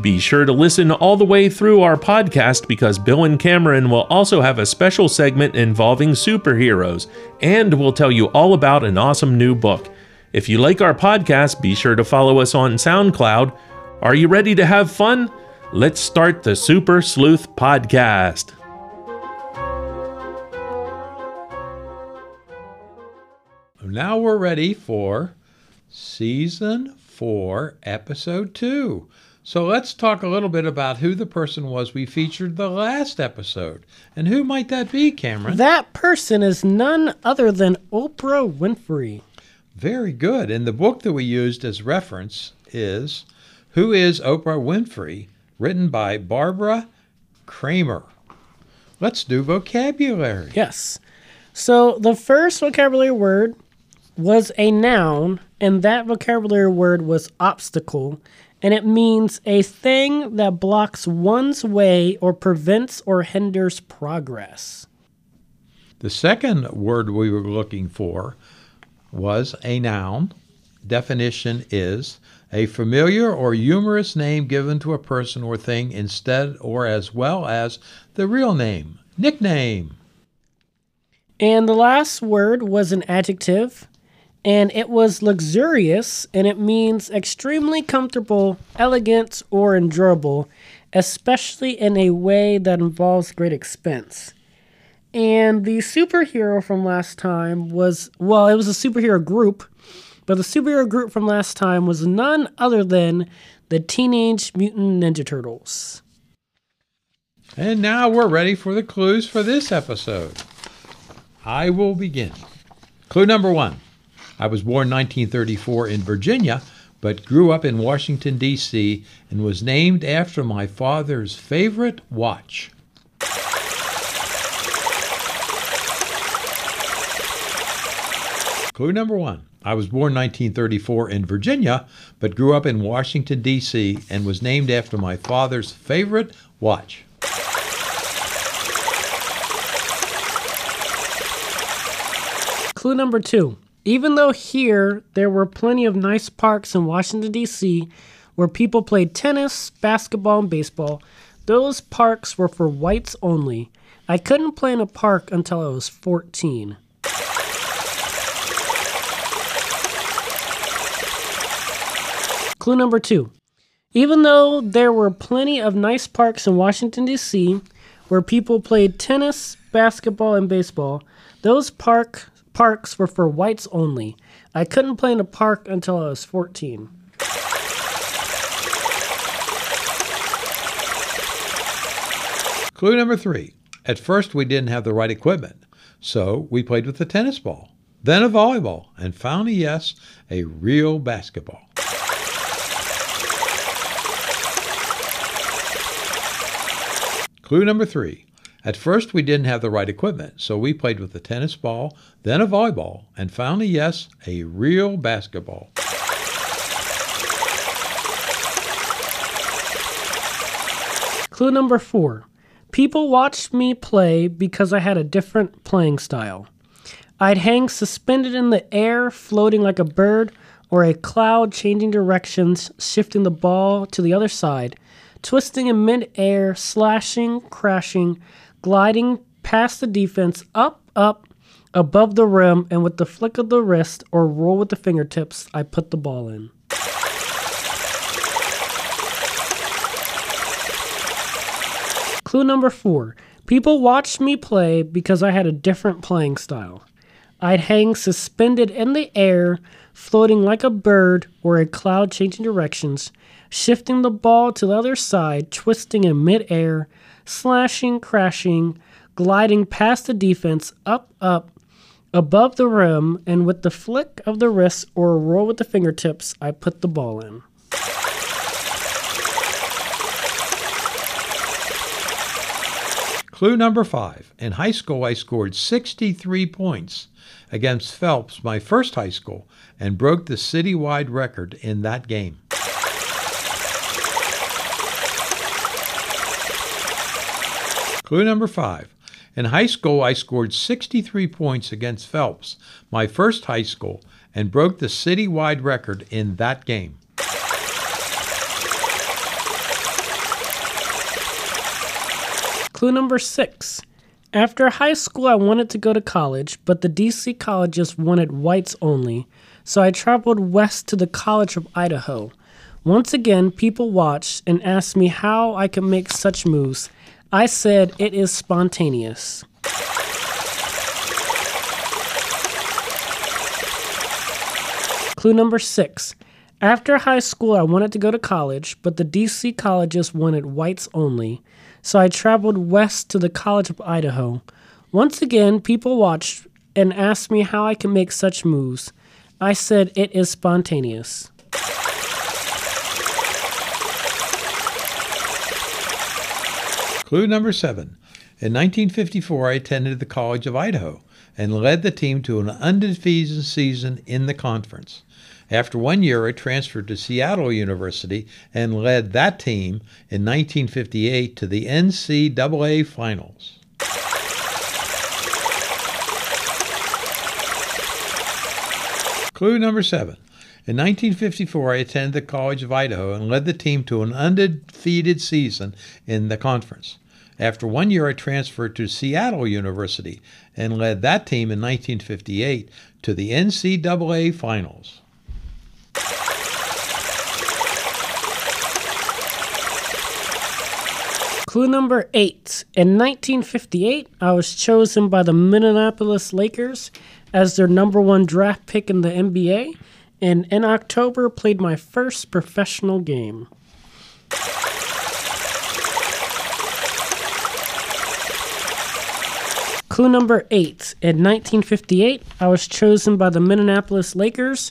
Be sure to listen all the way through our podcast because Bill and Cameron will also have a special segment involving superheroes, and we'll tell you all about an awesome new book. If you like our podcast, be sure to follow us on SoundCloud. Are you ready to have fun? Let's start the Super Sleuth Podcast. Now we're ready for season four, episode two. So let's talk a little bit about who the person was we featured the last episode. And who might that be, Cameron? That person is none other than Oprah Winfrey. Very good. And the book that we used as reference is Who is Oprah Winfrey? written by Barbara Kramer. Let's do vocabulary. Yes. So the first vocabulary word was a noun, and that vocabulary word was obstacle and it means a thing that blocks one's way or prevents or hinders progress. The second word we were looking for was a noun. Definition is a familiar or humorous name given to a person or thing instead or as well as the real name, nickname. And the last word was an adjective, and it was luxurious and it means extremely comfortable, elegant, or endurable, especially in a way that involves great expense. And the superhero from last time was, well, it was a superhero group, but the superhero group from last time was none other than the Teenage Mutant Ninja Turtles. And now we're ready for the clues for this episode. I will begin. Clue number one I was born 1934 in Virginia, but grew up in Washington, D.C., and was named after my father's favorite watch. Clue number one. I was born 1934 in Virginia, but grew up in Washington, D.C., and was named after my father's favorite watch. Clue number two. Even though here there were plenty of nice parks in Washington, D.C., where people played tennis, basketball, and baseball, those parks were for whites only. I couldn't play in a park until I was 14. Clue number two. Even though there were plenty of nice parks in Washington, D.C., where people played tennis, basketball, and baseball, those park, parks were for whites only. I couldn't play in a park until I was 14. Clue number three. At first, we didn't have the right equipment, so we played with a tennis ball, then a volleyball, and finally, yes, a real basketball. Clue number three. At first, we didn't have the right equipment, so we played with a tennis ball, then a volleyball, and finally, yes, a real basketball. Clue number four. People watched me play because I had a different playing style. I'd hang suspended in the air, floating like a bird, or a cloud changing directions, shifting the ball to the other side, twisting in mid-air, slashing, crashing, gliding past the defense, up, up, above the rim, and with the flick of the wrist or roll with the fingertips, I put the ball in. Clue number four. People watched me play because I had a different playing style. I'd hang suspended in the air, floating like a bird or a cloud changing directions, shifting the ball to the other side, twisting in midair, slashing, crashing, gliding past the defense, up, up, above the rim, and with the flick of the wrist or a roll with the fingertips, I put the ball in. Clue number five. In high school, I scored 63 points against Phelps, my first high school, and broke the citywide record in that game. Clue number five. In high school, I scored 63 points against Phelps, my first high school, and broke the citywide record in that game. Clue number six. After high school, I wanted to go to college, but the DC colleges wanted whites only, so I traveled west to the College of Idaho. Once again, people watched and asked me how I could make such moves. I said it is spontaneous. Clue number six. After high school, I wanted to go to college, but the DC colleges wanted whites only, so I traveled west to the College of Idaho. Once again, people watched and asked me how I could make such moves. I said it is spontaneous. Clue number seven. In 1954, I attended the College of Idaho and led the team to an undefeated season in the conference. After one year, I transferred to Seattle University and led that team in 1958 to the NCAA Finals. Clue number seven. In 1954, I attended the College of Idaho and led the team to an undefeated season in the conference. After one year, I transferred to Seattle University and led that team in 1958 to the NCAA Finals. Clue number eight. In 1958, I was chosen by the Minneapolis Lakers as their number one draft pick in the NBA, and in October, played my first professional game. Clue number eight. In 1958, I was chosen by the Minneapolis Lakers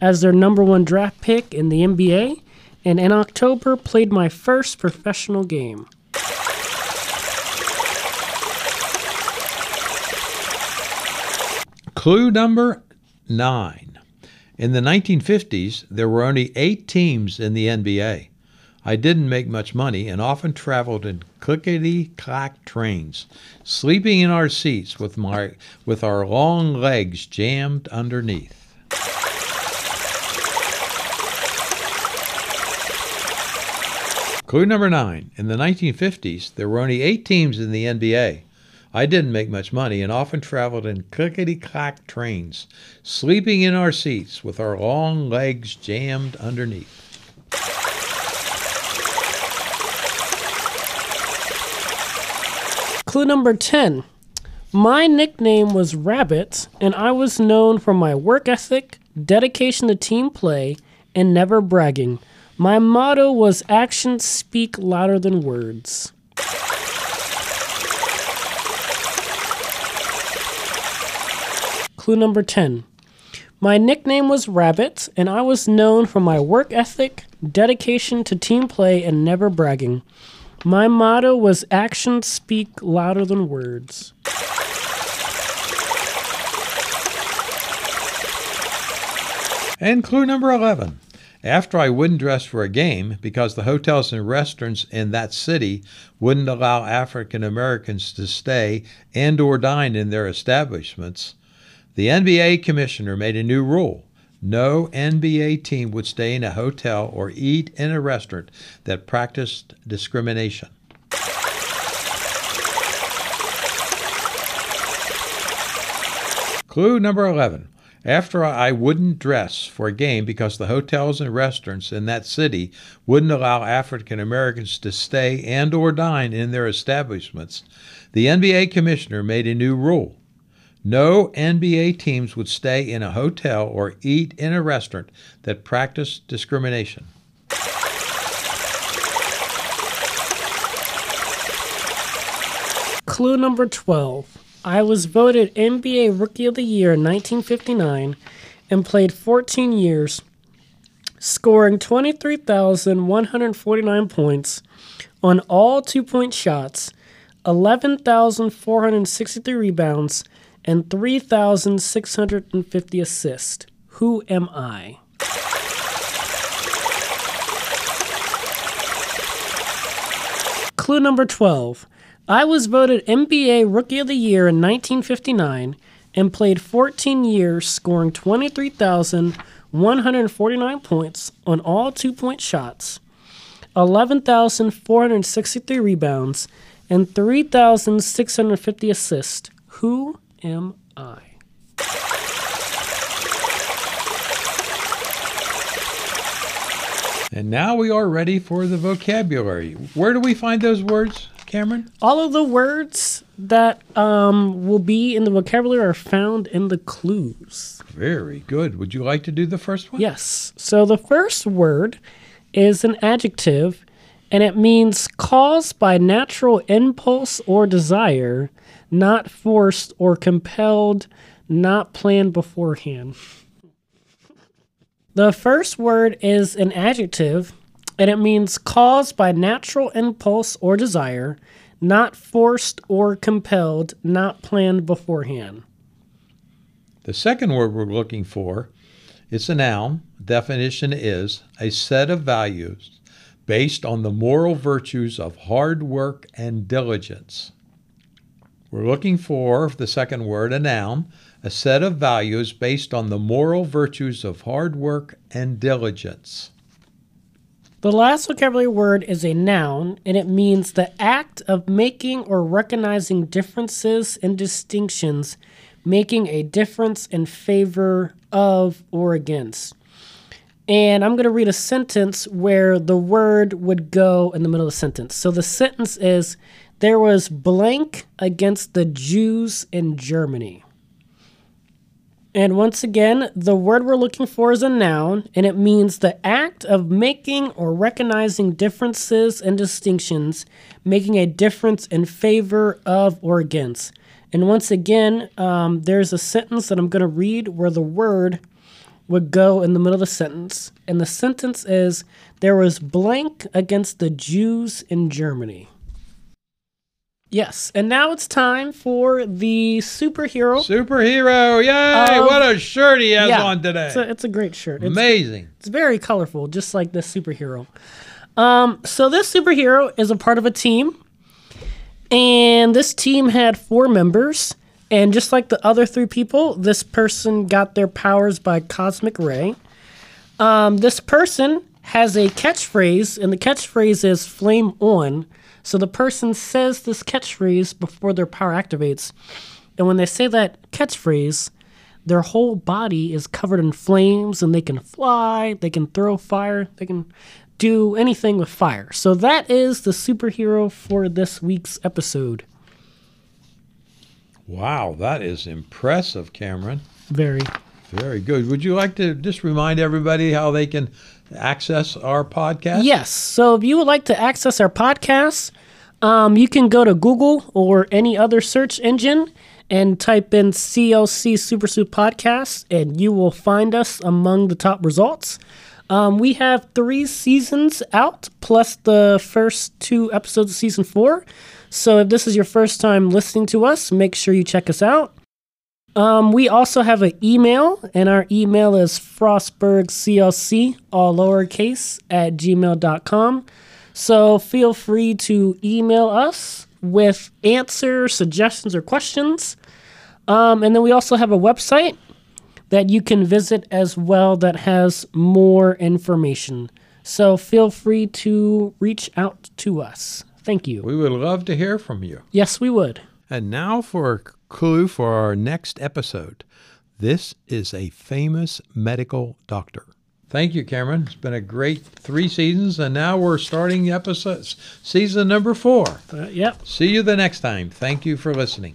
as their number one draft pick in the NBA, and in October, played my first professional game. Clue number nine. In the 1950s, there were only eight teams in the NBA. I didn't make much money and often traveled in clickety clack trains, sleeping in our seats with, my, with our long legs jammed underneath. Clue number nine. In the 1950s, there were only eight teams in the NBA. I didn't make much money and often traveled in clickety clack trains, sleeping in our seats with our long legs jammed underneath. Clue number 10. My nickname was Rabbit, and I was known for my work ethic, dedication to team play, and never bragging. My motto was actions speak louder than words. Clue number 10. My nickname was Rabbit, and I was known for my work ethic, dedication to team play, and never bragging. My motto was actions speak louder than words. And clue number 11. After I wouldn't dress for a game because the hotels and restaurants in that city wouldn't allow African Americans to stay and or dine in their establishments, the NBA commissioner made a new rule. No NBA team would stay in a hotel or eat in a restaurant that practiced discrimination. Clue number 11. After I wouldn't dress for a game because the hotels and restaurants in that city wouldn't allow African Americans to stay and or dine in their establishments, the NBA commissioner made a new rule. No NBA teams would stay in a hotel or eat in a restaurant that practiced discrimination. Clue number 12. I was voted NBA Rookie of the Year in 1959 and played 14 years, scoring 23,149 points on all two point shots, 11,463 rebounds, and 3,650 assists. Who am I? Clue number 12. I was voted NBA Rookie of the Year in 1959 and played 14 years, scoring 23,149 points on all two point shots, 11,463 rebounds, and 3,650 assists. Who am I? And now we are ready for the vocabulary. Where do we find those words, Cameron? All of the words that um, will be in the vocabulary are found in the clues. Very good. Would you like to do the first one? Yes. So the first word is an adjective, and it means caused by natural impulse or desire, not forced or compelled, not planned beforehand. The first word is an adjective, and it means caused by natural impulse or desire, not forced or compelled, not planned beforehand. The second word we're looking for is a noun. Definition is a set of values based on the moral virtues of hard work and diligence. We're looking for the second word, a noun, a set of values based on the moral virtues of hard work and diligence. The last vocabulary word is a noun, and it means the act of making or recognizing differences and distinctions, making a difference in favor of or against. And I'm going to read a sentence where the word would go in the middle of the sentence. So the sentence is There was blank against the Jews in Germany. And once again, the word we're looking for is a noun, and it means the act of making or recognizing differences and distinctions, making a difference in favor of or against. And once again, um, there's a sentence that I'm going to read where the word would go in the middle of the sentence. And the sentence is There was blank against the Jews in Germany. Yes, and now it's time for the superhero. Superhero! Yay! Um, what a shirt he has yeah, on today. It's a, it's a great shirt. It's, Amazing. it's very colorful, just like this superhero. Um, so this superhero is a part of a team, and this team had four members. And just like the other three people, this person got their powers by cosmic ray. Um, this person has a catchphrase, and the catchphrase is "flame on." So the person says this catchphrase before their power activates, and when they say that catchphrase, their whole body is covered in flames and they can fly, they can throw fire, they can do anything with fire. So that is the superhero for this week's episode. Wow, that is impressive, Cameron. Very. Very good. Would you like to just remind everybody how they can access our podcast? Yes. So if you would like to access our podcast, um, you can go to Google or any other search engine and type in CLC Super Sleuth Podcast, and you will find us among the top results. Um, we have three seasons out, plus the first two episodes of season four. So if this is your first time listening to us, make sure you check us out. Um, we also have an email, and our email is frostburgclc, all lowercase, at gmail.com. So feel free to email us with answers, suggestions, or questions. Um, and then we also have a website that you can visit as well that has more information. So feel free to reach out to us. Thank you. We would love to hear from you. Yes, we would. And now for a clue for our next episode. This is a famous medical doctor. Thank you, Cameron. It's been a great three seasons, and now we're starting episodes, season number four. Uh, yep. See you the next time. Thank you for listening.